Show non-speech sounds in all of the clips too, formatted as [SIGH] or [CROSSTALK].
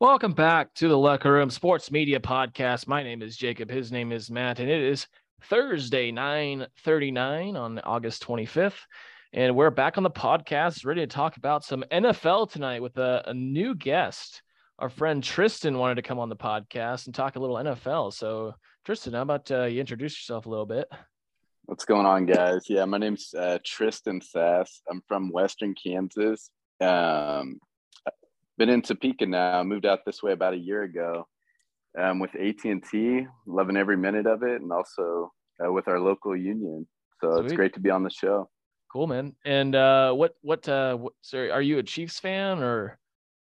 Welcome back to the Lecker Room Sports Media Podcast. My name is Jacob. His name is Matt, and it is Thursday, 9:39 on August 25th. And we're back on the podcast, ready to talk about some NFL tonight with a, a new guest. Our friend Tristan wanted to come on the podcast and talk a little NFL. So, Tristan, how about uh, you introduce yourself a little bit? What's going on, guys? Yeah, my name's uh, Tristan Sass. I'm from Western Kansas. Um, been in Topeka now. Moved out this way about a year ago um, with AT&T. Loving every minute of it, and also uh, with our local union. So Sweet. it's great to be on the show. Cool, man. And uh, what what uh, what, sorry, are you a Chiefs fan or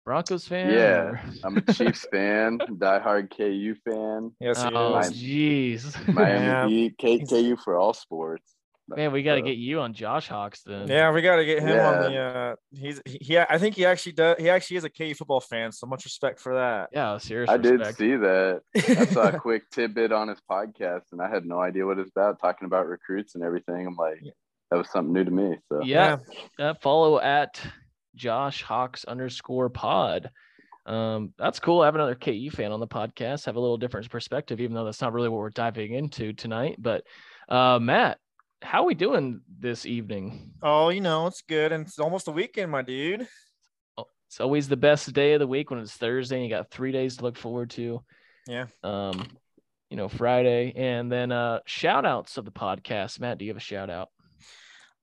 Broncos fan? Yeah, or- I'm a Chiefs fan, [LAUGHS] diehard KU fan, Yes, he Oh, is. jeez. Miami Heat, K- KU for all sports. Man, we got to get you on Josh Hawks then. Yeah, we got to get him on Yeah. the. Uh, he's he, he. I think he actually does. He actually is a KU football fan. So much respect for that. Yeah, serious I did see that. I saw a [LAUGHS] quick tidbit on his podcast, and I had no idea what it's about, talking about recruits and everything. I'm like, that was something new to me. So Yeah, uh, follow at Josh Hawks underscore pod. Um, that's cool. I have another KU fan on the podcast. Have a little different perspective, even though that's not really what we're diving into tonight. But uh, Matt, how are we doing this evening? Oh, you know it's good, and it's almost the weekend, my dude. Oh, It's always the best day of the week when it's Thursday. And you got three days to look forward to. Yeah. Um, you know, Friday, and then uh, shout outs of the podcast. Matt, do you have a shout out?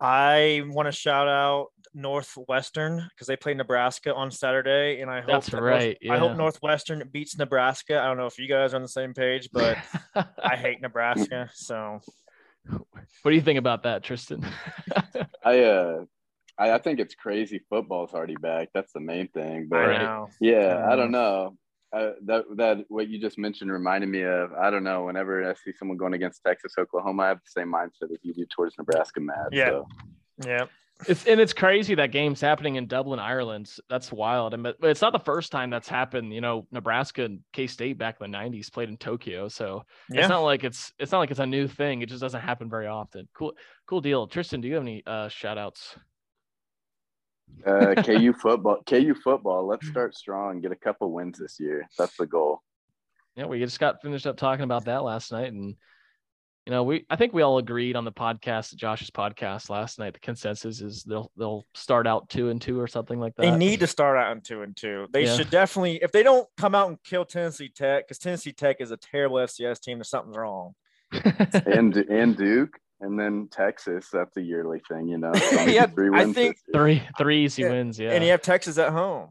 I want to shout out Northwestern because they play Nebraska on Saturday, and I hope That's that North- right, I hope. Northwestern beats Nebraska. I don't know if you guys are on the same page, but [LAUGHS] I hate Nebraska. So What do you think about that, Tristan? [LAUGHS] I uh I, I think it's crazy football's already back. That's the main thing. But I know. yeah, I I don't know. Uh, that that what you just mentioned reminded me of I don't know. Whenever I see someone going against Texas, Oklahoma, I have the same mindset as you do towards Nebraska, Matt. Yeah. So, Yeah. It's and it's crazy that game's happening in Dublin, Ireland. That's wild. And but, but it's not the first time that's happened. You know, Nebraska and K State back in the '90s played in Tokyo, so Yeah. it's not like it's it's not like it's a new thing. It just doesn't happen very often. Cool, cool deal. Tristan, do you have any uh, shout outs? uh, KU [LAUGHS] football, KU football. Let's start strong. Get a couple wins this year. That's the goal. Yeah, we just got finished up talking about that last night, and you know, we I think we all agreed on the podcast, Josh's podcast last night. The consensus is they'll they'll start out two and two or something like that. They need to start out in two and two. They Yeah. should definitely, if they don't come out and kill Tennessee Tech, because Tennessee Tech is a terrible FCS team, there's something's wrong. [LAUGHS] And and Duke, and then Texas. That's a yearly thing, you know. [LAUGHS] So only Yeah, three I wins think- this year. three three easy Yeah. wins. Yeah. And you have Texas at home.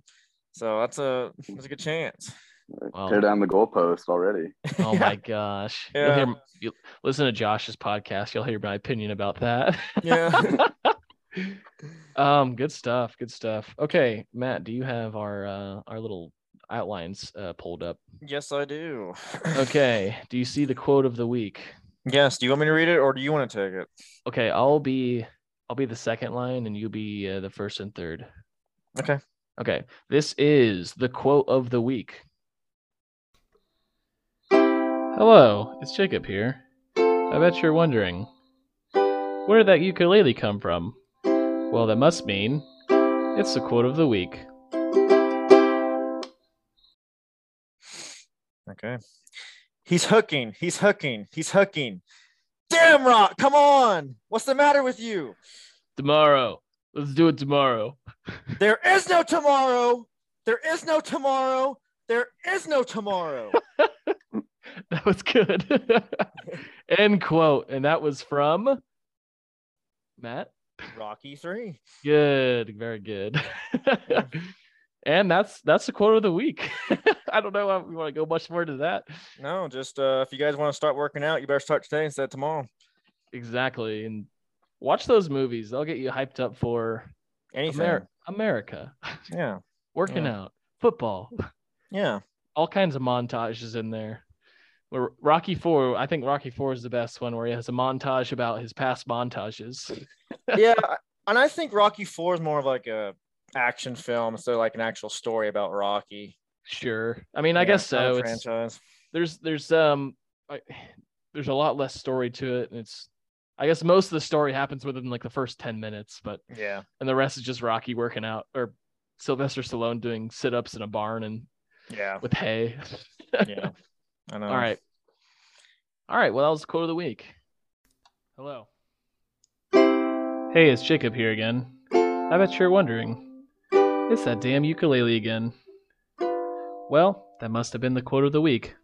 So that's a that's a good chance. Wow. tear down the goalpost already. [LAUGHS] Oh my gosh. You'll Yeah. hear you listen to Josh's podcast, you'll hear my opinion about that. Yeah. [LAUGHS] um, good stuff. Good stuff. Okay, Matt, do you have our uh our little outlines uh pulled up? yes, I do. [LAUGHS] Okay. do you see the quote of the week? Yes. Do you want me to read it or do you want to take it? Okay, I'll be I'll be the second line and you'll be uh, the first and third. Okay. Okay. This is the quote of the week. Hello, it's Jacob here. I bet you're wondering, where did that ukulele come from? Well, that must mean it's the quote of the week. Okay. He's hooking. He's hooking. He's hooking. Damn, Rock. Come on. What's the matter with you? Tomorrow. Let's do it tomorrow. [LAUGHS] There is no tomorrow. There is no tomorrow. There is no tomorrow. [LAUGHS] [LAUGHS] That was good. [LAUGHS] End quote. And that was from Matt. Rocky 3. Good, very good. [LAUGHS] and that's that's the quote of the week. I don't know if we want to go much more to that. No, just uh, if you guys want to start working out, you better start today instead of tomorrow. Exactly. And watch those movies. They'll get you hyped up for Anything. Amer- America. Yeah. Working Yeah. out, football, Yeah. all kinds of montages in there. Where Rocky Four, I think Rocky Four is the best one, where he has a montage about his past montages. [LAUGHS] yeah, and I think Rocky Four is more of like a action film, so like an actual story about Rocky. Sure, I mean, I guess so. It's, franchise. there's there's um I, there's a lot less story to it, and it's I guess most of the story happens within like the first ten minutes, but Yeah, and the rest is just Rocky working out or Sylvester Stallone doing sit ups in a barn and yeah, with hay. yeah. [LAUGHS] I know. All right. All right. Well, that was the quote of the week. Hello. Hey, it's Jacob here again. I bet you're wondering, it's that damn ukulele again. Well, that must have been the quote of the week.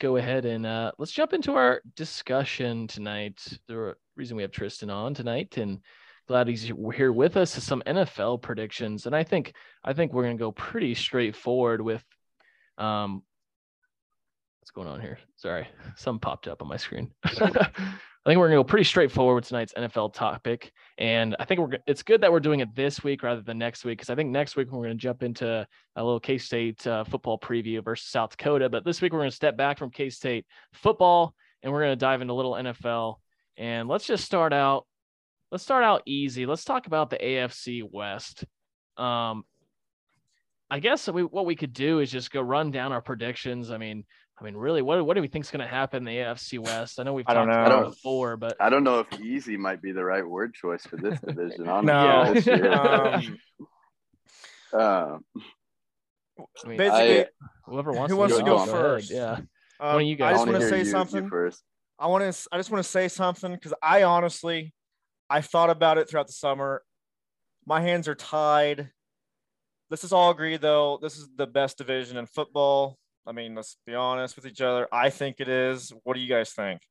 Go ahead and uh, let's jump into our discussion tonight. The reason we have Tristan on tonight, and glad he's here with us, is some NFL predictions. And I think I think we're gonna go pretty straightforward with um, what's going on here. Sorry, [LAUGHS] some popped up on my screen. [LAUGHS] I think we're gonna go pretty straightforward with tonight's NFL topic, and I think we're it's good that we're doing it this week rather than next week because I think next week we're gonna jump into a little K State uh, football preview versus South Dakota, but this week we're gonna step back from K State football and we're gonna dive into a little NFL. And let's just start out. Let's start out easy. Let's talk about the AFC West. Um, I guess we, what we could do is just go run down our predictions. I mean, I mean, really, what what do we think is going to happen in the AFC West? I know we've I talked don't about it before, but I don't know if easy might be the right word choice for this division. [LAUGHS] No. honestly, [LAUGHS] this year. Um, Um, I mean, basically, I- whoever wants who to wants to go, go ahead. first? Yeah. um, One you guys. I I just wanna hear say you- you something. first. I want to. I just want to say something because I honestly, I thought about it throughout the summer. My hands are tied. Let's just all agree, though. This is the best division in football. I mean, let's be honest with each other. I think it is. What do you guys think?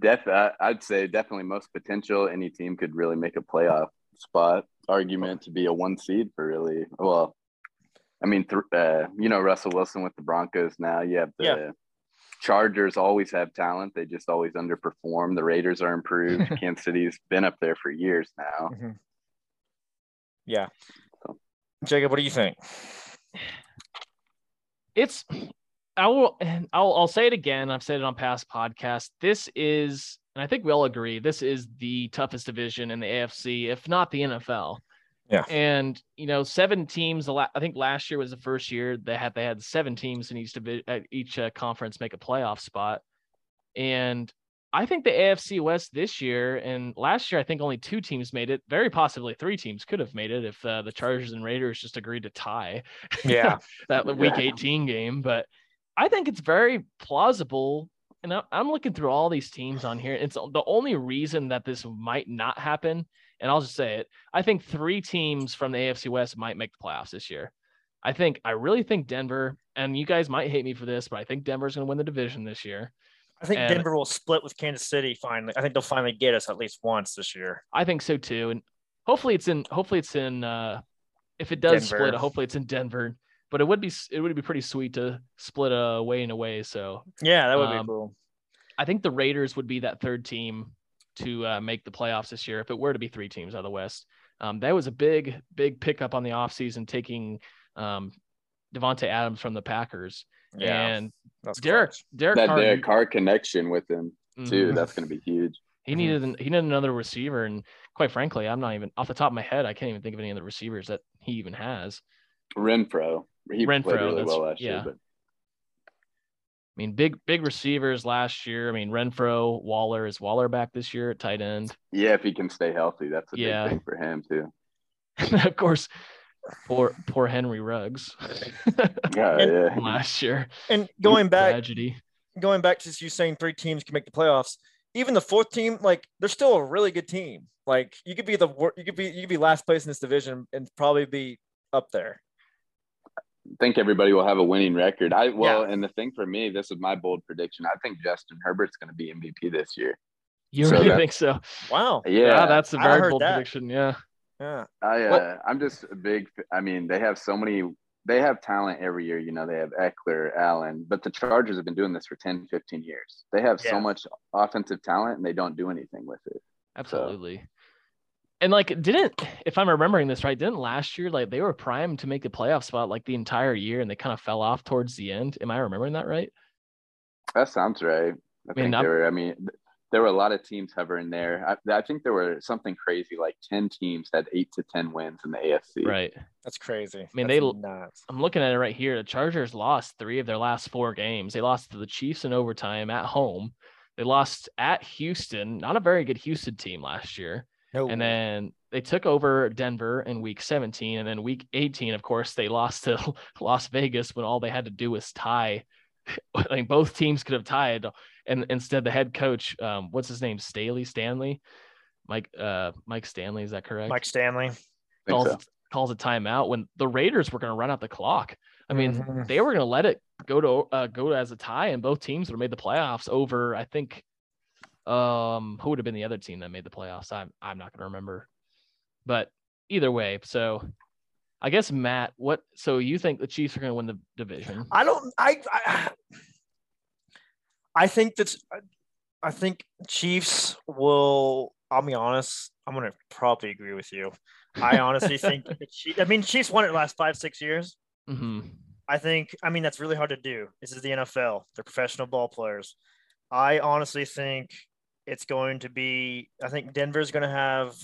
Def, I- I'd say definitely most potential. Any team could really make a playoff spot. Argument to be a one seed for really well. I mean, th- uh, you know Russell Wilson with the Broncos now. You have the Yeah. Chargers always have talent. They just always underperform. The Raiders are improved. [LAUGHS] Kansas City's been up there for years now. Yeah. So. Jacob, what do you think? [SIGHS] it's I will and I'll I'll say it again. I've said it on past podcasts. This is, and I think we all agree, this is the toughest division in the AFC, if not the NFL. Yeah. And you know, seven teams. I think last year was the first year they had they had seven teams in each division, each uh, conference make a playoff spot. And I think the AFC West this year and last year, I think only two teams made it. Very possibly three teams could have made it if uh, the Chargers and Raiders just agreed to tie Yeah. [LAUGHS] that week Yeah. 18 game. But I think it's very plausible. And I- I'm looking through all these teams on here. It's the only reason that this might not happen. And I'll just say it. I think three teams from the AFC West might make the playoffs this year. I think, I really think Denver, and you guys might hate me for this, but I think Denver's going to win the division this year. I think And- Denver will split with Kansas City finally. I think they'll finally get us at least once this year. I think so too. And hopefully it's in, hopefully it's in, uh, if it does split, hopefully it's in Denver. But it would be, it would be pretty sweet to split away and away. So Yeah, that would Um, be cool. I think the Raiders would be that third team to uh, make the playoffs this year if it were to be three teams out of the West. Um, that was a big, big pickup on the offseason, taking um, Davante Adams from the Packers. Yeah, and that's Derek, clutch. Derek That Carr, Derek Carr connection with him too. Mhm. That's going to be huge. he needed an, he needed another receiver, and quite frankly, I'm not even off the top of my head. I can't even think of any of the receivers that he even has. Renfro. He Renfro, played really that's- well last yeah. year, but I mean, big, big receivers last year. I mean, Renfro, Waller is Waller back this year at tight end. yeah, if he can stay healthy, that's a Yeah. big thing for him too. [LAUGHS] of course, poor, poor Henry Ruggs [LAUGHS] Yeah, And- [LAUGHS] yeah. last year. And going back, tragedy. going back to you saying three teams can make the playoffs. Even the fourth team, like they're still a really good team. Like you could be the wor- you could be you could be last place in this division and probably be up there. I think everybody will have a winning record. I well, and the thing for me, this is my bold prediction. I think Justin Herbert's going to be MVP this year. You So really think so? Wow. Yeah, Yeah, that's a very bold that. prediction. Yeah. Yeah. I uh, I'm just a big. I mean, they have so many. They have talent every year. You know, they have Ekeler, Allen, but the Chargers have been doing this for 10, 15 years. They have Yeah. so much offensive talent, and they don't do anything with it. Absolutely. And like, didn't if I'm remembering this right, didn't last year like they were primed to make a playoff spot like the entire year, and they kind of fell off towards the end? Am I remembering that right? That sounds right. I mean, think I'm- there were. I mean, there were a lot of teams hovering there. I, I think there were something crazy like ten teams had eight to ten wins in the AFC. Right. That's crazy. I mean, they l- nuts. I'm looking at it right here. The Chargers lost three of their last four games. They lost to the Chiefs in overtime at home. They lost at Houston, not a very good Houston team last year. No. And then they took over Denver in week 17. And then week 18, of course, they lost to [LAUGHS] Las Vegas when all they had to do was tie. [LAUGHS] like both teams could have tied. And instead, the head coach, um, what's his name? Staley Stanley? Mike uh Mike Stanley, is that correct? Mike Stanley. Think calls, so. calls a timeout when the Raiders were going to run out the clock. I mean, Mhm. they were going to let it go to uh, go as a tie, and both teams would have made the playoffs over. I think, um, who would have been the other team that made the playoffs? I'm I'm not going to remember, but either way, so I guess Matt, what? So you think the Chiefs are going to win the division? I don't. I. I, I think that's. I think Chiefs will. I'll be honest. I'm gonna probably agree with you. I honestly [LAUGHS] think the Chiefs. I mean, Chiefs won it last five, six years. hmm I think. I mean, that's really hard to do. This is the NFL. They're professional ball players. I honestly think it's going to be. I think Denver's going to have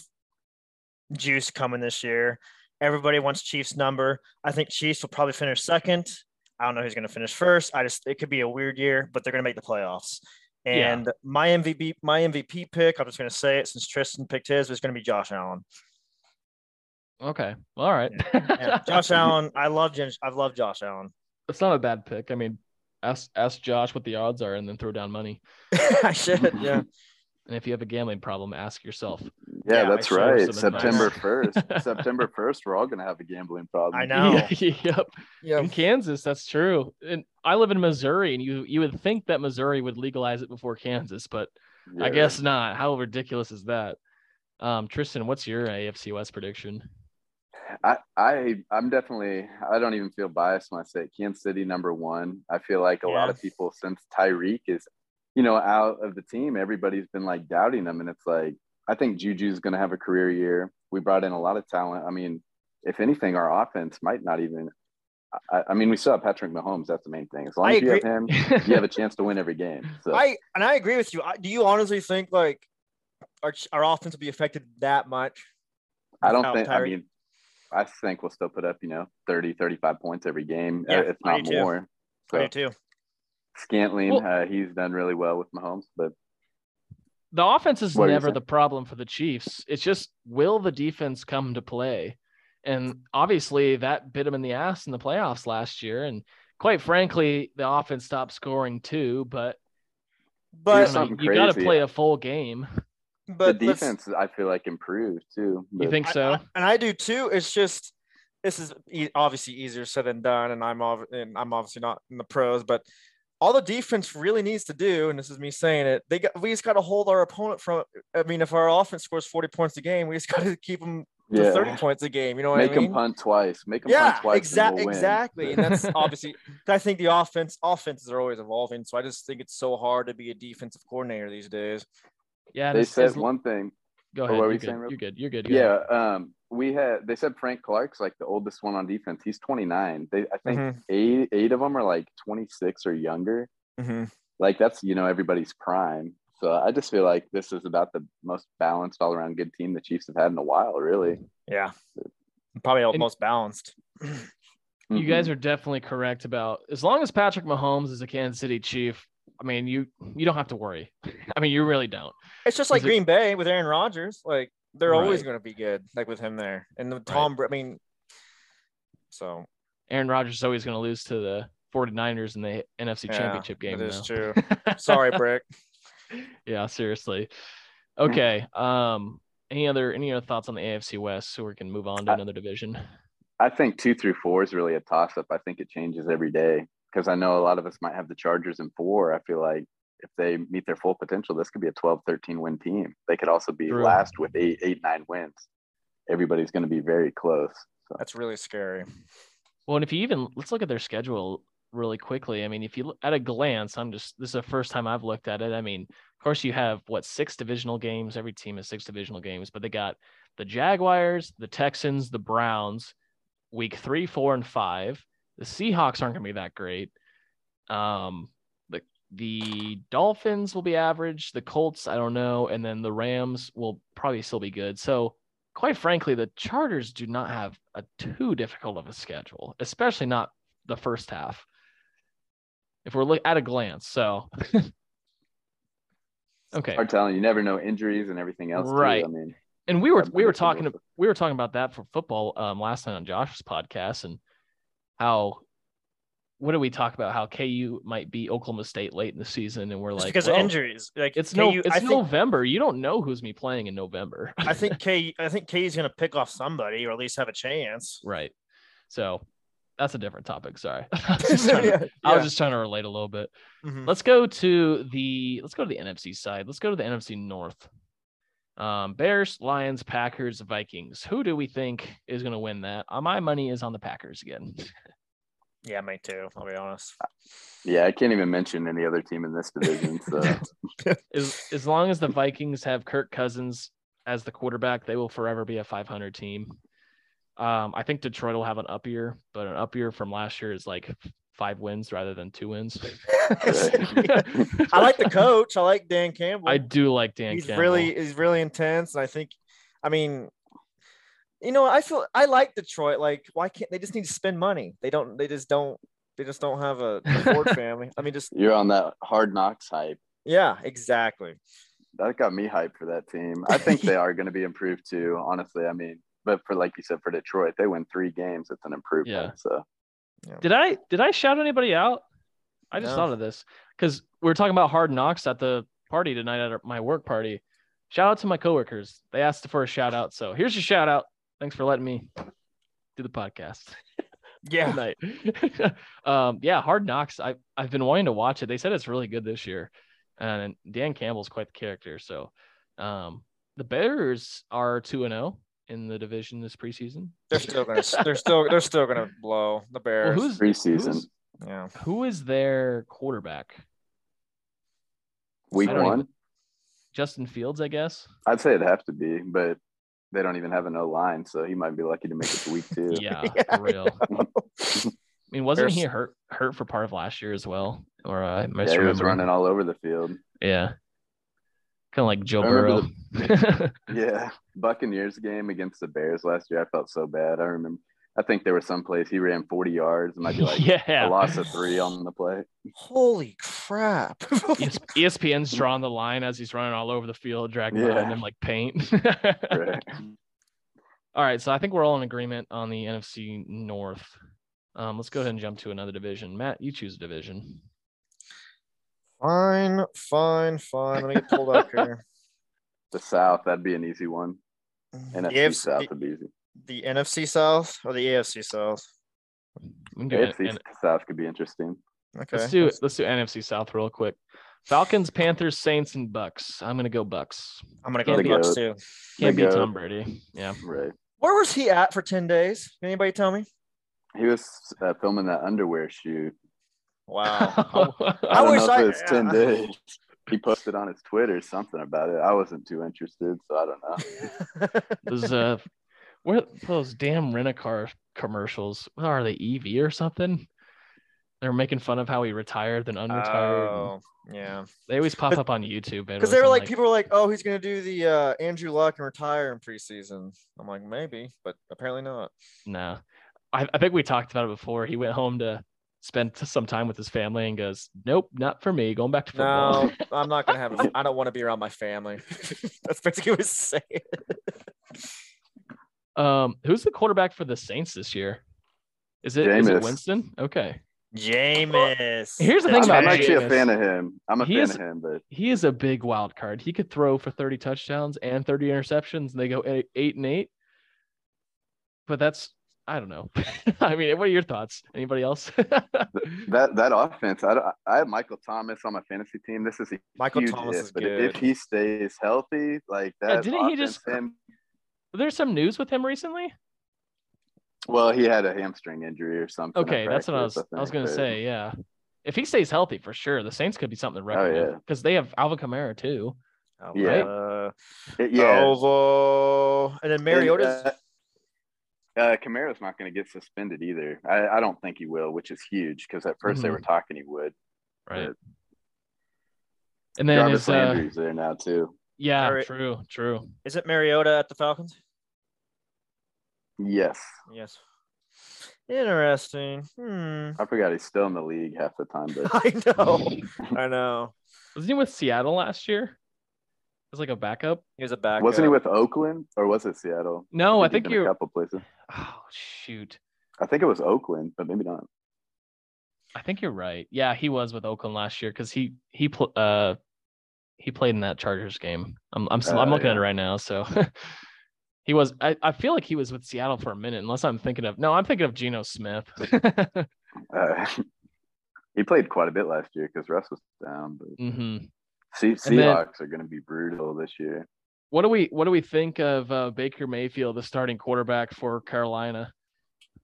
juice coming this year. Everybody wants Chiefs number. I think Chiefs will probably finish second. I don't know who's going to finish first. I just it could be a weird year, but they're going to make the playoffs. Yeah. And my MVP, my MVP pick, I'm just going to say it since Tristan picked his, was going to be Josh Allen. Okay, all right. Yeah, [LAUGHS] Josh Allen, I love Jen, I love Josh Allen. It's not a bad pick. I mean, ask ask Josh what the odds are, and then throw down money. [LAUGHS] I should, yeah. And if you have a gambling problem, ask yourself. Yeah, Yeah, that's right. September first. [LAUGHS] September first, we're all gonna have a gambling problem. I [LAUGHS] know. yep. Yeah. In Kansas, that's true. And I live in Missouri, and you you would think that Missouri would legalize it before Kansas, but I guess not. How ridiculous is that? Um, Tristan, what's your AFC West prediction? I, I I'm definitely I don't even feel biased when I say Kansas City number one. I feel like a lot of people since Tyreek is, you know, out of the team, everybody's been like doubting them. And it's like I think Juju's gonna have a career year. We brought in a lot of talent. I mean, if anything, our offense might not even I, I mean, we still have Patrick Mahomes. That's the main thing. As long I as you have him, [LAUGHS] you have a chance to win every game. So I and I agree with you. I, do you honestly think like our our offense will be affected that much? I don't think, I mean, I think we'll still put up, you know, 30, 35 points every game, Yeah, if I not more. I So do too. Scantling, Well- uh, he's done really well with Mahomes, but the offense is What never the problem for the Chiefs. It's just will the defense come to play? And obviously that bit him in the ass in the playoffs last year. And quite frankly, the offense stopped scoring too. But, But Here's I mean, something you got to play a full game. but the defense, I feel like, improved too. You think so? I- and I do too. It's just this is e- obviously easier said than done, and I'm ob- and I'm obviously not in the pros, but all the defense really needs to do, and this is me saying it, they got we just got to hold our opponent from. I mean, if our offense scores 40 points a game, we just [LAUGHS] got to keep them to 30 points a game. You know what make I mean? Make them punt twice. Make them yeah, punt twice. and exactly, we'll win. exactly, and that's obviously. [LAUGHS] I think the offense offenses are always evolving, so I just think it's so hard to be a defensive coordinator these days. Yeah. and They said one thing. Go ahead. what You're you good. saying, Rob? You're good. You're good. Go ahead. Yeah, um, we had. They said Frank Clark's like the oldest one on defense. He's 29. They, I think Mhm. eight eight of them are like 26 or younger. Mm-hmm. Like that's you know everybody's prime. So I just feel like this is about the most balanced all around good team the Chiefs have had in a while, really. Yeah, probably And- most balanced. You guys are definitely correct about as long as Patrick Mahomes is a Kansas City Chief. I mean, you you don't have to worry. [LAUGHS] I mean, you really don't. It's just like Is it- Green Bay with Aaron Rodgers. Like they're always going to be good, like with him there. And the Tom, Bra- I mean, so Aaron Rodgers is always going to lose to the 49ers in the NFC yeah, Championship game. That is though. true. [LAUGHS] Sorry, Brick. yeah, seriously. Okay. Um. Any other any other thoughts on the AFC West so we can move on to I- another division? I think two through four is really a toss up. I think it changes every day because I know a lot of us might have the Chargers in four. I feel like if they meet their full potential, this could be a 12, 13 win team. They could also be True. last with eight, eight, nine wins. everybody's going to be very close. So. That's really scary. Well, and if you even let's look at their schedule really quickly. I mean, if you look at a glance, I'm just this is the first time I've looked at it. I mean, of course, you have what six divisional games. Every team has six divisional games, but they got the Jaguars, the Texans, the Browns, week three, four, and five. The Seahawks aren't going to be that great. Um, the Dolphins will be average. The Colts, I don't know, and then the Rams will probably still be good. So, quite frankly, the Chargers do not have a too difficult of a schedule, especially not the first half. If we're look at a glance, so [LAUGHS] okay, hard telling. You never know injuries and everything else. Right. Too. I mean, and we were we were talking we were talking about that for football um, last night on Josh's podcast and how what do we talk about? How KU might be Oklahoma State late in the season and we're Just like because well, of injuries. Like it's KU, no it's I think, November. You don't know who's me playing in November. I [LAUGHS] think K I think K's gonna pick off somebody or at least have a chance. right. So that's a different topic sorry. [LAUGHS] [LAUGHS] I was just trying to, Yeah, I was just trying to relate a little bit. Mhm. let's go to the let's go to the NFC side. Let's go to the NFC North. Um Bears Lions Packers Vikings. Who do we think is going to win that? Uh, my money is on the Packers again Yeah, me too. I'll be honest. yeah, I can't even mention any other team in this division. So [LAUGHS] as as long as the Vikings have Kirk Cousins as the quarterback, they will forever be a 500 team. Um, I think Detroit will have an up year, but an up year from last year is like five wins rather than two wins. [LAUGHS] I like the coach. I like Dan Campbell. I do like Dan. he's Campbell. really he's really intense, and I think, I mean, you know, I feel I like Detroit. Like, why can't they just need to spend money? They don't. They just don't. They just don't have a, a Ford [LAUGHS] family. I mean, just you're on that hard knocks hype. yeah, exactly. That got me hyped for that team. I think they are going to be improved too. Honestly, I mean, but for like you said, for Detroit, they win three games. It's an improvement. Yeah. So Did I did I shout anybody out? I just No. thought of this because we were talking about hard knocks at the party tonight at our- my work party. Shout out to my coworkers. They asked for a shout out, so here's your shout out. Thanks for letting me do the podcast. [LAUGHS] Yeah, tonight. [LAUGHS] um, yeah, Hard Knocks. I I've been wanting to watch it. They said it's really good this year, and Dan Campbell's quite the character. So, um, the Bears are two and zero in the division this preseason. they're still gonna. They're still. They're still gonna blow the Well, Bears. who's preseason, who's- yeah. who is their quarterback? week one, even- Justin Fields, I guess. I'd say it'd have to be, but they don't even have a no line, so he might be lucky to make it to week two. [LAUGHS] Yeah, [LAUGHS] Yeah, real. I mean, wasn't he hurt hurt for part of last year as well? Or uh, Yeah, he was running all over the field. Yeah, kind of like Joe Burrow. remember [LAUGHS] Yeah, Buccaneers game against the Bears last year. I felt so bad. I remember. I think there was some place he ran 40 yards, and might be [LAUGHS] like yeah, a loss of three on the play. Holy crap! [LAUGHS] ES- ESPN's drawing the line as he's running all over the field, dragging Yeah. behind him like paint. [LAUGHS] Right. all right, so I think we're all in agreement on the NFC North. Um, let's go ahead and jump to another division. Matt, you choose a division. fine, fine, fine. Let me get pulled up here. The South, that'd be an easy one. The, NFC AFC South the, would be easy. The NFC South or the AFC South? We can do it- AFC and- South could be interesting. Okay. Let's do let's do NFC South real quick. Falcons, Panthers, Saints, and Bucks. I'm gonna go Bucks. I'm gonna go Can't the be- Bucks too. Can't They beat go- Tom Brady. Yeah. Right. Where was he at for ten days? Can anybody tell me? He was uh, filming that underwear shoot. Wow. [LAUGHS] I, I don't wish know if I- it was 10 yeah. [LAUGHS] days. He posted on his Twitter something about it. I wasn't too interested, so I don't know. [LAUGHS] those uh, where those damn rent a car commercials? What are they? EV or something? They're making fun of how he retired then unretired. and oh, yeah. They always pop up on YouTube. Because they were like, people were like, "Oh, he's gonna do the uh, Andrew Luck and retire in preseason." I'm like, maybe, but apparently not. No, I, I think we talked about it before. He went home to spend some time with his family and goes, "Nope, not for me. Going back to football." No, I'm not gonna have. [LAUGHS] I don't want to be around my family. [LAUGHS] That's basically what he's saying. [LAUGHS] Um, who's the quarterback for the Saints this year? Is it is it Jameis. Winston? Okay. Jameis. Here's the thing I'm, about I'm actually Jameis. a fan of him. I'm a He fan is- of him, but He is a big wild card. He could throw for 30 touchdowns and 30 interceptions, and they go eight, eight and eight. But that's I don't know. [LAUGHS] I mean, what are your thoughts? Anybody else? [LAUGHS] that that offense, I, I have Michael Thomas on my fantasy team. This is a Michael huge Thomas if, is but good. if he stays healthy, like that, didn't he just- him, There's some news with him recently. Well, he had a hamstring injury or something. Okay, that's what I was. practice, I was gonna but- say, yeah. If he stays healthy, for sure, the Saints could be something to reckon Oh, with yeah. because they have Alvin Kamara too. Oh, Yeah. Uh, yeah. Alvo. And then Mariota's. And, uh, uh, Kamara's not going to get suspended either. I, I don't think he will, which is huge because at 1st they Mhm. were talking he would. Right. Yeah. And then Jarvis his, uh, Landry's there now too. yeah, Alright. true, true. is it Mariota at the Falcons? Yes, Yes. Interesting. Hmm. I forgot he's still in the league half the time, but [LAUGHS] I know. [LAUGHS] I know. Wasn't he with Seattle last year? As like a backup? He was a backup. wasn't he with Oakland or was it Seattle? No, I think been a you're. couple places. Oh shoot, I think it was Oakland, but maybe not. I think you're right. Yeah, he was with Oakland last year because he he pl- uh he played in that Chargers game. I'm I'm still, I'm Uh, looking at it right now. So [LAUGHS] he was. I, I feel like he was with Seattle for a minute, unless I'm thinking of. No, I'm thinking of Geno Smith. Uh, [LAUGHS] he played quite a bit last year because Russ was down. But hmm Se- And then- Seahawks are going to be brutal this year. What do we what do we think of uh, Baker Mayfield, the starting quarterback for Carolina,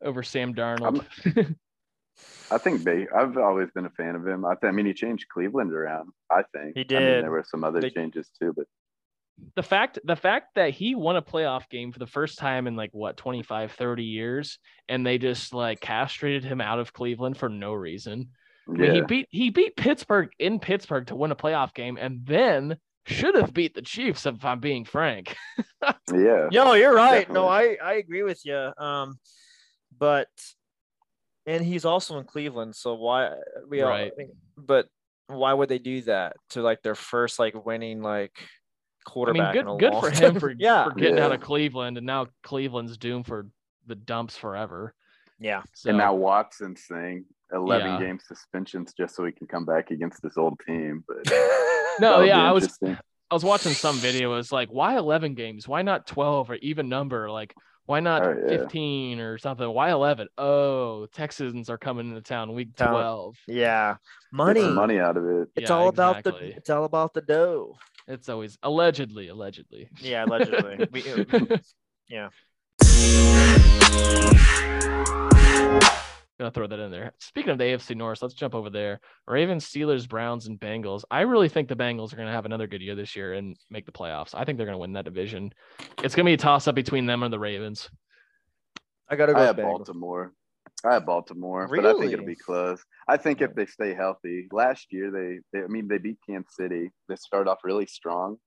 over Sam Darnold? [LAUGHS] I think Bay. I've always been a fan of him. I, th- I mean, he changed Cleveland around. I think He did. I mean, there were some other They- changes too, but the fact the fact that he won a playoff game for the first time in like what 25 30 years and they just like castrated him out of Cleveland for no reason. I mean, he beat he beat Pittsburgh in Pittsburgh to win a playoff game and then should have beat the Chiefs if I'm being frank. [LAUGHS] yeah. No, you're right. No, I I agree with you. Um, but and he's also in Cleveland, so why we all Right. but why would they do that to like their first like winning like I mean, good in a good for him [LAUGHS] for, yeah, for getting out of Cleveland and now Cleveland's doomed for the dumps forever. yeah. So And now Watson's saying 11 Yeah. game suspensions just so he can come back against this old team. But [LAUGHS] no, yeah, I was. I was watching some video. It was like, why 11 games? Why not 12 or even number? Like, why not Oh, yeah. 15 or something? Why 11? Oh, Texans are coming into town week 12. yeah, Get money. some money out of it. It's Yeah, all about the it's all about the dough. It's always allegedly, allegedly. Yeah, allegedly. [LAUGHS] we, yeah. Gonna throw that in there. Speaking of the AFC North, let's jump over there. Ravens, Steelers, Browns, and Bengals. I really think the Bengals are gonna have another good year this year and make the playoffs. I think they're gonna win that division. It's gonna be a toss up between them and the Ravens. I gotta go. I have Bengals. Baltimore. I have Baltimore, but I think it'll be close. I think if they stay healthy, last year they, they I mean, they beat Kansas City. They started off really strong.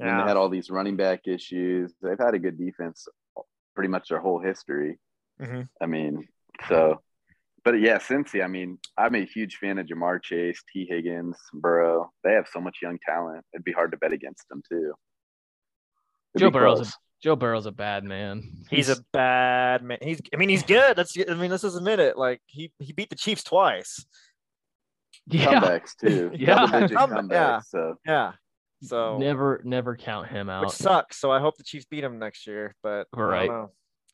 And they had all these running back issues. They've had a good defense pretty much their whole history. Mhm. I mean, so, but yeah, Cincy, I mean, I'm a huge fan of Ja'Marr Chase, Tee Higgins, Burrow. They have so much young talent. It'd be hard to bet against them, too. It'd Joe Burrow's close. Joe Burrow's a bad man. He's a bad man. He's I mean he's good. That's I mean let's just admit it. Like he he beat the Chiefs twice. yeah. comebacks, too. [LAUGHS] Yeah. Comebacks. yeah. So, Yeah. So Never, never count him which out. sucks. So I hope the Chiefs beat him next year. But I don't know.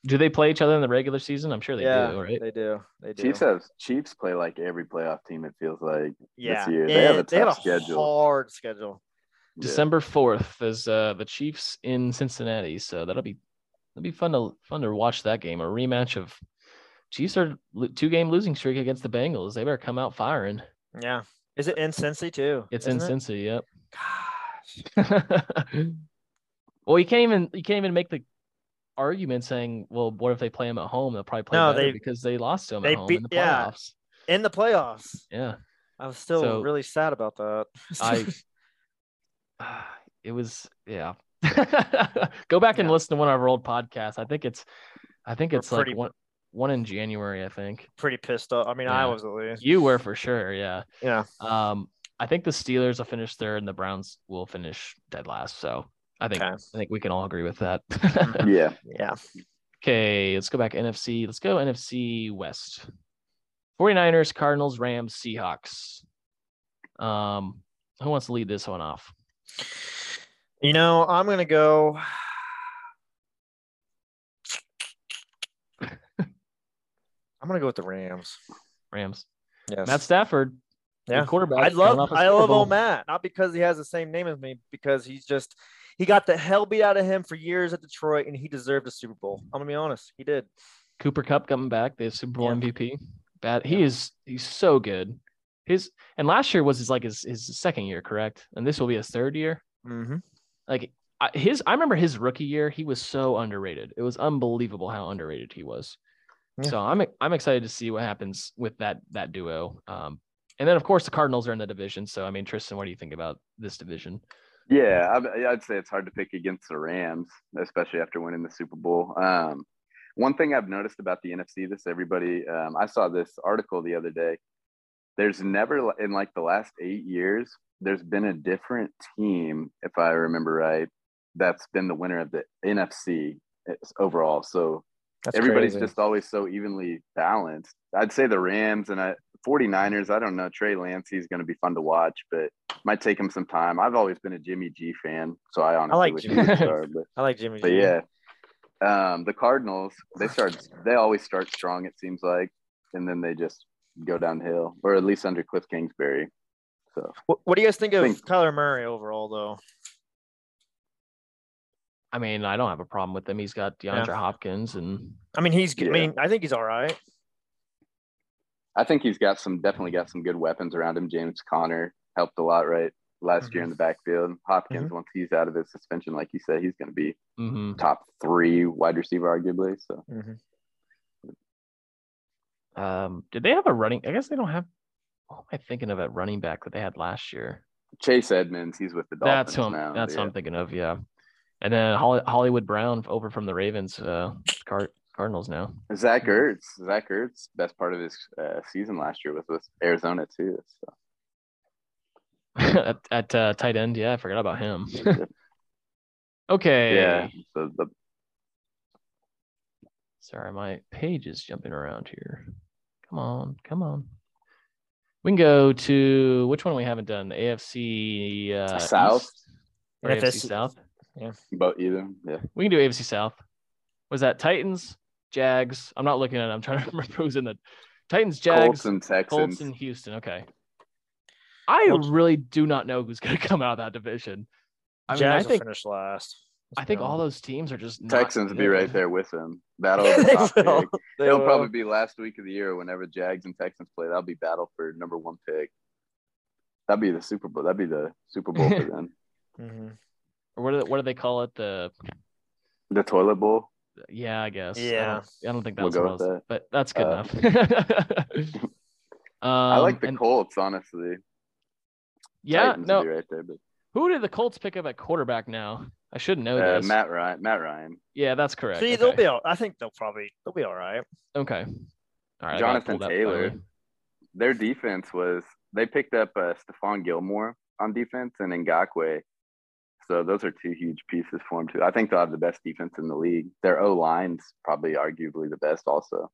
Do they play each other in the regular season? I'm sure they yeah, do, right? They do. They do. Chiefs have Chiefs play like every playoff team. It feels like yeah. year. They have a And they have a tough schedule. hard schedule. Yeah. December fourth is uh, the Chiefs in Cincinnati, so that'll be that'll be fun to fun to watch that game. A rematch of Chiefs are two game losing streak against the Bengals. They better come out firing. Yeah. Is it in Cincy too? It's in it? Cincy. Yep. Gosh. [LAUGHS] well, you can't even you can't even make the argument saying, well, what if they play them at home? They'll probably play No, better they- because they lost to them they at home beat- in the yeah. playoffs. In the playoffs. Yeah. I was still So- really sad about that. I [LAUGHS] [SIGHS] it was yeah. [LAUGHS] Go back and Yeah. listen to one of our old podcasts. I think it's I think We're it's like pretty- one one in January, I think. pretty pissed off. I mean, I was at least. You were for sure, yeah. Yeah. Um I think the Steelers will finish third and the Browns will finish dead last. So I think Okay. I think we can all agree with that. [LAUGHS] Yeah. Yeah. okay, let's go back NFC. Let's go NFC West. 49ers, Cardinals, Rams, Seahawks. Um who wants to lead this one off? You know, I'm gonna go. I'm gonna go with the Rams. Rams. Yes. Matt Stafford. Yeah. quarterback. I love I love old Matt, not because he has the same name as me, because he's just he got the hell beat out of him for years at Detroit, and he deserved a Super Bowl. I'm gonna be honest, he did. Cooper Kupp coming back, the Super Bowl Yeah. MVP. Bad. He is he's so good. His and last year was his like his his second year, correct? And this will be his third year. Mm-hmm. Like I, his, I remember his rookie year. He was so underrated. It was unbelievable how underrated he was. Yeah. So I'm I'm excited to see what happens with that that duo. Um, and then of course the Cardinals are in the division. So I mean, Tristan, what do you think about this division? Yeah, I- I'd say it's hard to pick against the Rams, especially after winning the Super Bowl. Um, one thing I've noticed about the NFC, this everybody, um, I saw this article the other day. There's never in like the last eight years, there's been a different team, if I remember right, that's been the winner of the NFC overall. So That's everybody's crazy. just always so evenly balanced. I'd say the Rams and I, 49ers, I don't know. Trey Lance, he's going to be fun to watch, but might take him some time. I've always been a Jimmy G fan, so I honestly I like Jimmy. But, [LAUGHS] I like Jimmy. but G. yeah, um, the Cardinals, they start, they always start strong, it seems like, and then they just go downhill, or at least under Cliff Kingsbury. So What, what do you guys think of Think- Kyler Murray overall, though? I mean, I don't have a problem with him. He's got DeAndre Hopkins and I mean, he's. Yeah. I mean, I think he's all right. I think he's got some, definitely got some good weapons around him. James Conner helped a lot, right? Last year in mm-hmm. the backfield. Hopkins, mm-hmm. once he's out of his suspension, like you said, he's going to be mhm. top three wide receiver, arguably. So mm-hmm. Um, did they have a running? I guess they don't have. What am I thinking of at running back that they had last year? Chase Edmonds, he's with the Dolphins That's who now. that's yeah. what I'm thinking of. Yeah, and then Hollywood Brown over from the Ravens, uh, Card, Cardinals now. Zach Ertz, Zach Ertz, best part of his uh, season last year was with Arizona too. So [LAUGHS] at at uh, tight end. Yeah, I forgot about him. [LAUGHS] okay. yeah, so the Sorry, my page is jumping around here. Come on, come on. We can go to which one we haven't done? The AFC uh, South. East or AFC NFC. South. both either, yeah. We can do AFC South. Was that Titans, Jags? I'm not looking at. it. I'm trying to [LAUGHS] remember who's in the Titans, Jags, Colts and Texans. Colts, and Houston. Okay. I really do not know who's going [LAUGHS] to come out of that division. I mean, I Jags will finish last. I think all those teams are just not Texans will be right there with them. [LAUGHS] Battle of the they top will. pick. They It'll will. probably be last week of the year whenever Jags and Texans play. That'll be battle for number one pick. That'd be the Super Bowl. That'd be the Super Bowl for [LAUGHS] them. mm-hmm. Or what do they, what do they call it? The The toilet bowl. yeah, I guess. I Yeah. don't, I don't think We'll that's go what with it was, that. but that's good Uh, enough. um, [LAUGHS] I like the and- Colts, honestly. Yeah, Titans no. right there, but Who did the Colts pick up at quarterback now? I should know uh, this. Matt Ryan. Matt Ryan. Yeah, that's correct. See, okay. they'll be. All, I think they'll probably. They'll be all right. okay. All right, Jonathan Taylor. Their defense was they picked up uh, Stephon Gilmore on defense and Ngakoue. So those are two huge pieces for them too. I think they'll have the best defense in the league. Their O line's probably arguably the best also.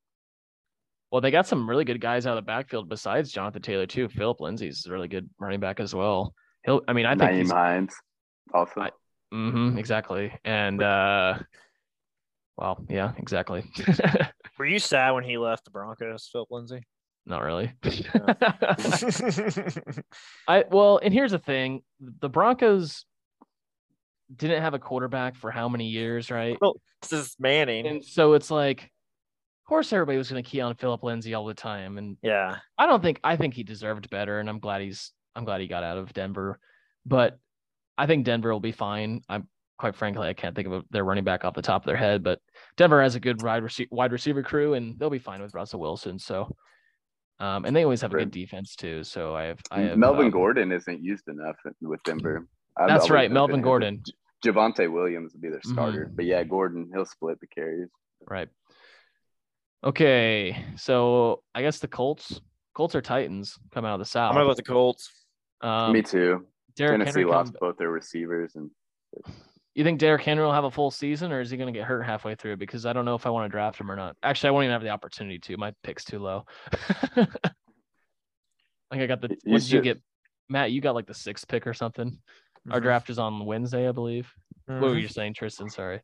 Well, they got some really good guys out of the backfield besides Jonathan Taylor too. Philip Lindsay's a really good running back as well. He'll. I mean, I think Nyheim he's. Hines also. I- hmm exactly. And uh, well, yeah, exactly. [LAUGHS] Were you sad when he left the Broncos, Philip Lindsay? Not really. [LAUGHS] [LAUGHS] I well, and here's the thing: the Broncos didn't have a quarterback for how many years, right? this is Manning. And so it's like, of course, everybody was going to key on Philip Lindsay all the time, and yeah. I don't think I think he deserved better, and I'm glad he's I'm glad he got out of Denver, but I think Denver will be fine. I'm quite frankly I can't think of a, their running back off the top of their head, but Denver has a good wide receiver wide receiver crew, and they'll be fine with Russell Wilson. So, um, and they always have a good defense too. So I have I have Melvin um, Gordon isn't used enough with Denver. I've That's right, Melvin fan. Gordon. Javonte Williams will be their Mhm. starter. But yeah, Gordon, he'll split the carries. Right. Okay, so I guess the Colts, Colts or Titans come out of the South. I'm gonna go with the Colts. Um, Me too. Derrick Tennessee Henry lost come- both their receivers and You think Derrick Henry will have a full season, or is he going to get hurt halfway through? Because I don't know if I want to draft him or not. Actually, I won't even have the opportunity to. My pick's too low. [LAUGHS] like I got the. You What did you get, Matt? You got like the sixth pick or something. Our Mhm. draft is on Wednesday, I believe. What were Mhm. you saying, Tristan? Sorry.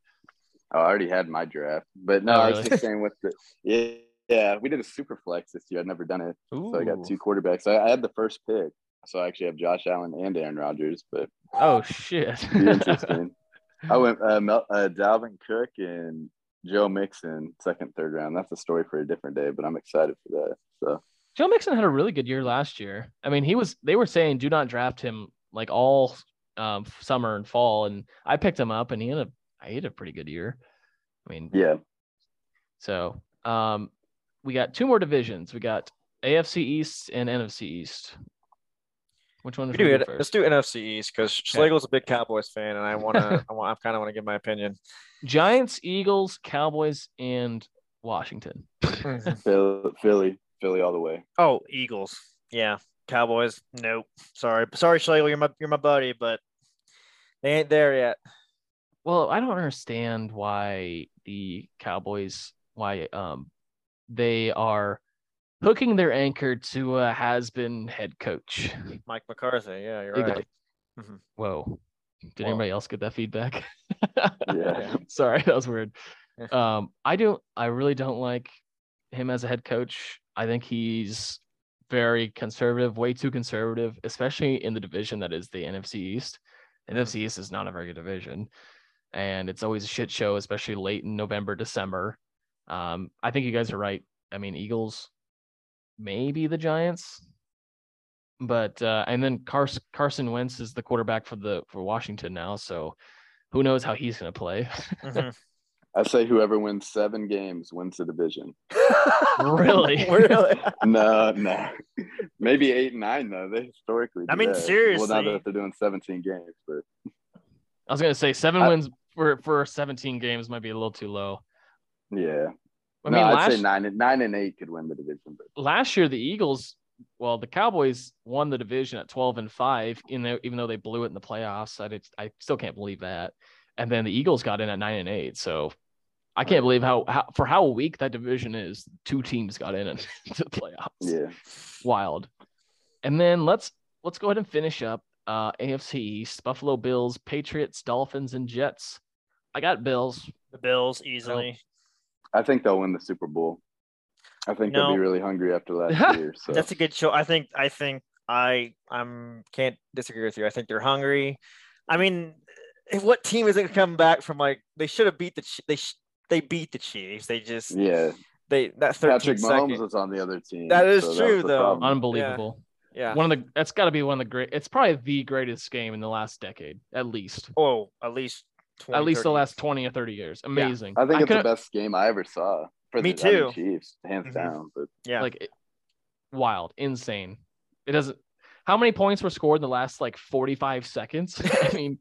Oh, I already had my draft, but no, Oh, I was just saying with the yeah, yeah, we did a super flex this year. I'd never done it, so I got two quarterbacks. I, I had the first pick, so I actually have Josh Allen and Aaron Rodgers, but Oh shit. [LAUGHS] interesting. [LAUGHS] I went uh, Mel, uh, Dalvin Cook and Joe Mixon, second, third round. That's a story for a different day, but I'm excited for that. So Joe Mixon had a really good year last year. I mean, he was. They were saying do not draft him like all um, summer and fall, and I picked him up, and he had a he had a pretty good year. I mean, yeah, so um, we got two more divisions. We got AFC East and NFC East. Which one? We is do we it. do Let's do NFC East because Schlegel's a big Cowboys fan, and I [LAUGHS] want to. I want. I kind of want to give my opinion. Giants, Eagles, Cowboys, and Washington. [LAUGHS] Philly, Philly, Philly all the way. oh, Eagles. Yeah, Cowboys. Nope. Sorry, sorry, Schlegel. You're my you're my buddy, but they ain't there yet. Well, I don't understand why the Cowboys why um they are hooking their anchor to a has-been head coach. [LAUGHS] Mike McCarthy. Yeah, you're Exactly. right. Mhm. Whoa. Did Whoa. anybody else get that feedback? Yeah. [LAUGHS] Sorry, that was weird. Um, I don't I really don't like him as a head coach. I think he's very conservative, way too conservative, especially in the division that is the NFC East. The NFC East is not a very good division. And it's always a shit show, especially late in November, December. Um, I think you guys are right. I mean, Eagles, maybe the Giants, but uh, and then Carson Carson Wentz is the quarterback for the for Washington now, so who knows how he's going to play? Mhm. [LAUGHS] I say whoever wins seven games wins the division. Really? [LAUGHS] really? No, no, maybe eight and nine though. They historically. I mean, that. Well, now that they're doing 17 games, but I was going to say seven I- wins for for 17 games might be a little too low. yeah. I no, mean, I'd last say nine and nine and eight could win the division, but last year the Eagles, well, the Cowboys won the division at 12 and five, in the, even though they blew it in the playoffs. I did, I still can't believe that. And then the Eagles got in at nine and eight, so I can't believe how, how for how weak that division is. Two teams got in [LAUGHS] into the playoffs. yeah. wild. And then let's let's go ahead and finish up uh AFC East, Buffalo Bills, Patriots, Dolphins, and Jets. I got Bills. The Bills easily. I think they'll win the Super Bowl. I think they'll be really hungry after last [LAUGHS] year. So That's a good show. I think. I think. I. I'm. Can't disagree with you. I think they're hungry. I mean, what team is going to come back from like they should have beat the they they beat the Chiefs. They just yeah, they that 13 Patrick Mahomes second. was on the other team. That is so true, was though. problem. Unbelievable. Yeah. One of the that's got to be one of the great. It's probably the greatest game in the last decade, at least. Oh, at least. 20, at least the last 20 or 30 years. Amazing. I think it's the couldn't- best game I ever saw. For Me the, I mean, too. Chiefs, hands Mhm. down. But Yeah. like it- wild, insane. It doesn't. How many points were scored in the last like 45 seconds? [LAUGHS] I mean,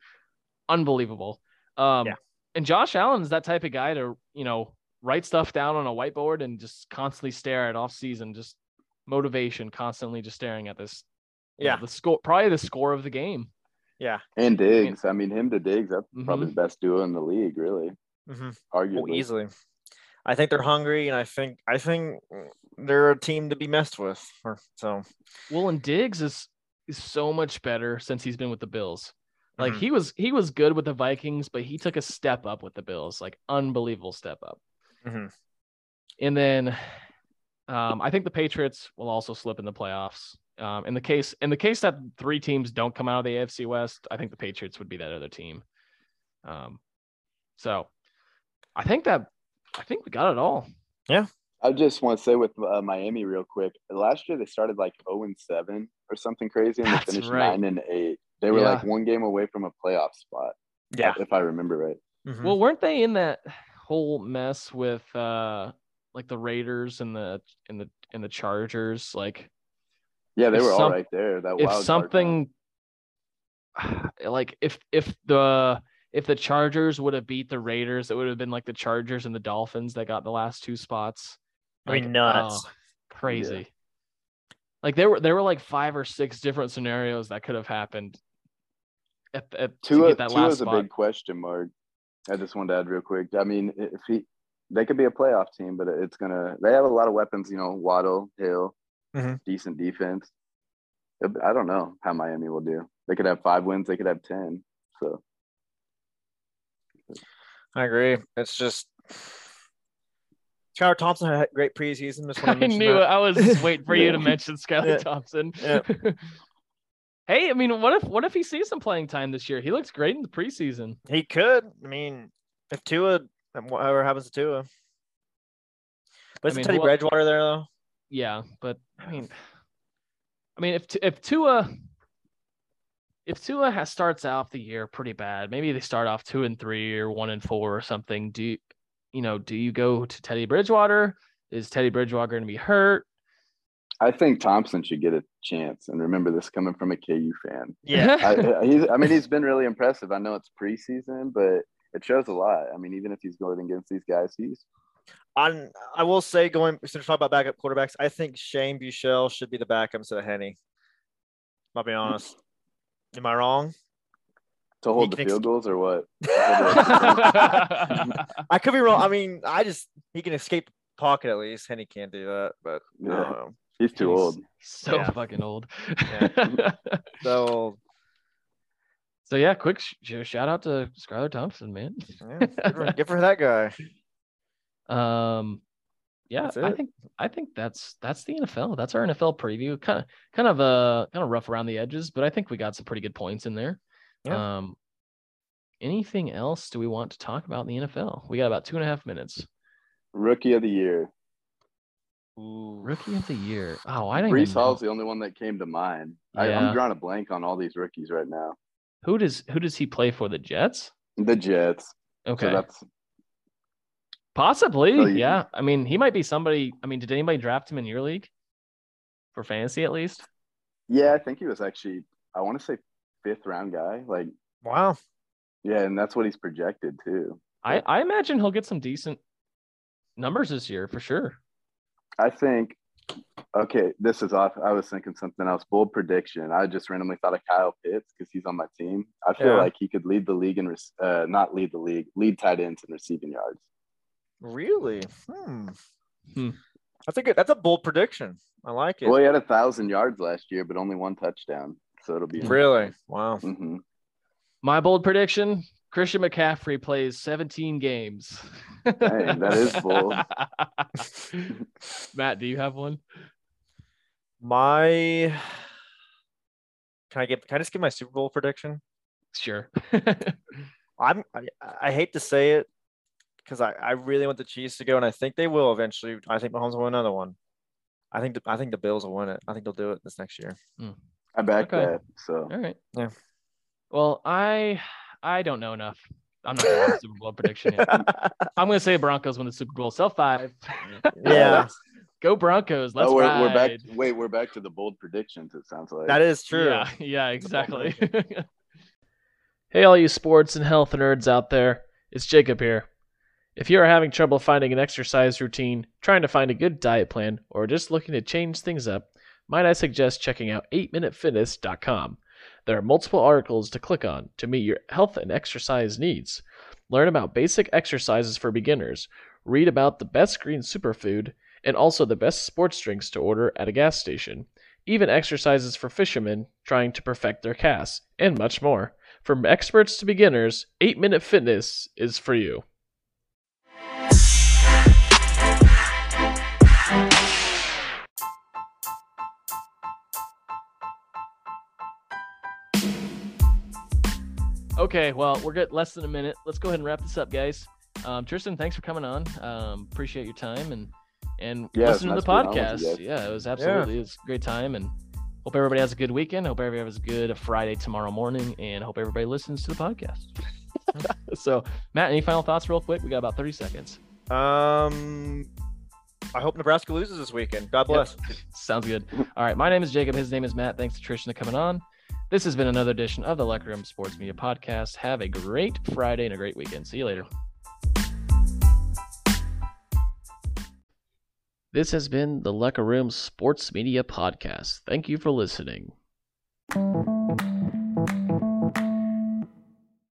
unbelievable. Um, Yeah. and Josh Allen's that type of guy to you know write stuff down on a whiteboard and just constantly stare at off season, just motivation, constantly just staring at this. you know, Yeah. the score, probably the score of the game. Yeah. and Diggs, I mean, him to Diggs, that's Mhm. probably the best duo in the league, really, hmm arguably. Oh, easily. I think they're hungry, and I think I think they're a team to be messed with. So Well, and Diggs is is so much better since he's been with the Bills. Like Mhm. he was he was good with the Vikings, but he took a step up with the Bills, like unbelievable step up. Mhm. And then um, I think the Patriots will also slip in the playoffs. Um, in the case in the case that three teams don't come out of the AFC West, I think the Patriots would be that other team. Um, so I think that I think we got it all. Yeah. I just want to say with uh, Miami real quick. Last year they started like 0 and 7 or something crazy, and That's they finished right. 9 and 8. They were Yeah. like one game away from a playoff spot. yeah. if I remember right. Mhm. Well, weren't they in that whole mess with uh like the Raiders and the and the and the Chargers? Like Yeah, they If were all some- right there. That if wild card run. something [SIGHS] like if if the if the Chargers would have beat the Raiders, it would have been like the Chargers and the Dolphins that got the last two spots. I mean, Like, nuts. oh, crazy. Like there were there were like five or six different scenarios that could have happened. At, at, to get that Tua last is a big question mark. I just wanted to add real quick. I mean, if he, they could be a playoff team, but it's gonna. They have a lot of weapons. You know, Waddle, Hill, Mhm. decent defense. I don't know how Miami will do. They could have five wins. They could have ten. So I agree. It's just Skylar Thompson had a great preseason. Just want I to mention knew it. that. I was just [LAUGHS] waiting for you to mention Skylar Yeah. Thompson. Yeah. [LAUGHS] Hey, I mean, what if what if he sees some playing time this year? He looks great in the preseason. He could. I mean, if Tua, whatever happens to Tua. But I isn't mean, Teddy who- Bridgewater there though? Yeah, but I mean, I mean, if if Tua if Tua has starts off the year pretty bad, maybe they start off two and three or one and four or something. Do you, you know? Do you go to Teddy Bridgewater? Is Teddy Bridgewater going to be hurt? I think Thompson should get a chance. And remember this coming from a KU fan. Yeah. [LAUGHS] I, he's, I mean, he's been really impressive. I know it's preseason, but it shows a lot. I mean, even if he's going against these guys, he's On, I will say, going since we're talking about backup quarterbacks, I think Shane Buechele should be the backup instead of Henne. I'll be hmm. honest. Am I wrong? to hold the field ex- goals or what? [LAUGHS] I could be wrong. I mean, I just he can escape the pocket at least. Henne can't do that, but Yeah. no. He's too He's- old. so Yeah. fucking old. [LAUGHS] So old. so yeah, quick sh- sh- shout out to Skylar Thompson, man. yeah, good, for, good for that guy. [LAUGHS] Um, yeah, I think I think that's that's the NFL. That's our NFL preview. Kind of kind of uh kind of rough around the edges, but I think we got some pretty good points in there. Yeah. Um, anything else do we want to talk about in the NFL? We got about two and a half minutes. Rookie of the year. Ooh. Rookie of the year. Oh, I don't Breece. Hall's the only one that came to mind. I, Yeah. I'm drawing a blank on all these rookies right now. Who does who does he play for? The Jets? The Jets. Okay, So that's possibly. So you- yeah, I mean, he might be somebody. I mean, did anybody draft him in your league for fantasy at least? yeah, I think he was actually I want to say fifth round guy. Like, Wow. yeah, and that's what he's projected too. I I imagine he'll get some decent numbers this year for sure. I think okay, this is off. I was thinking something else. Bold prediction. I just randomly thought of Kyle Pitts because he's on my team. I feel Yeah. like he could lead the league and uh, not lead the league, lead tight ends in receiving yards. Really? Hmm. Hmm. That's a good. That's a bold prediction. I like it. Well, he had a thousand yards last year, but only one touchdown. So it'll be Really? Wow. hmm My bold prediction: Christian McCaffrey plays 17 games. Dang, that is bold. [LAUGHS] Matt, do you have one? My. Can I get? Can I just give my Super Bowl prediction? Sure. [LAUGHS] I'm. I, I hate to say it because I, I really want the Chiefs to go, and I think they will eventually. I think Mahomes will win another one. I think the, I think the Bills will win it. I think they'll do it this next year. Hmm. I back Okay. that. So All right. Yeah. Well, I I don't know enough. I'm not going to Super Bowl prediction yet. [LAUGHS] I'm going to say Broncos win the Super Bowl. Sell five. yeah, [LAUGHS] Go Broncos. Let's oh, we're, ride. we're back. Wait, we're back to the bold predictions. It sounds like that is true. Yeah, yeah, exactly. [LAUGHS] hey, all you sports and health nerds out there, it's Jacob here. If you are having trouble finding an exercise routine, trying to find a good diet plan, or just looking to change things up, might I suggest checking out 8minutefitness.com. There are multiple articles to click on to meet your health and exercise needs. Learn about basic exercises for beginners, read about the best green superfood, and also the best sports drinks to order at a gas station even exercises for fishermen trying to perfect their casts, and much more. From experts to beginners, 8 Minute Fitness is for you. Okay, well, we're good. Less than a minute. Let's go ahead and wrap this up, guys. Um, Tristan, thanks for coming on. Um, appreciate your time and and Yeah, it's listening nice to the being on with you podcast. guys. Yeah, it was absolutely it was a great time and hope everybody has a good weekend. Hope everybody has a good Friday tomorrow morning and hope everybody listens to the podcast. [LAUGHS] so, Matt, any final thoughts real quick? We got about 30 seconds. Um, I hope Nebraska loses this weekend. God Yep. bless. [LAUGHS] Sounds good. All right, my name is Jacob. His name is Matt. Thanks to Tristan for coming on. This has been another edition of the Lecker Room Sports Media Podcast. Have a great Friday and a great weekend. See you later. This has been the Lecker Room Sports Media Podcast. Thank you for listening.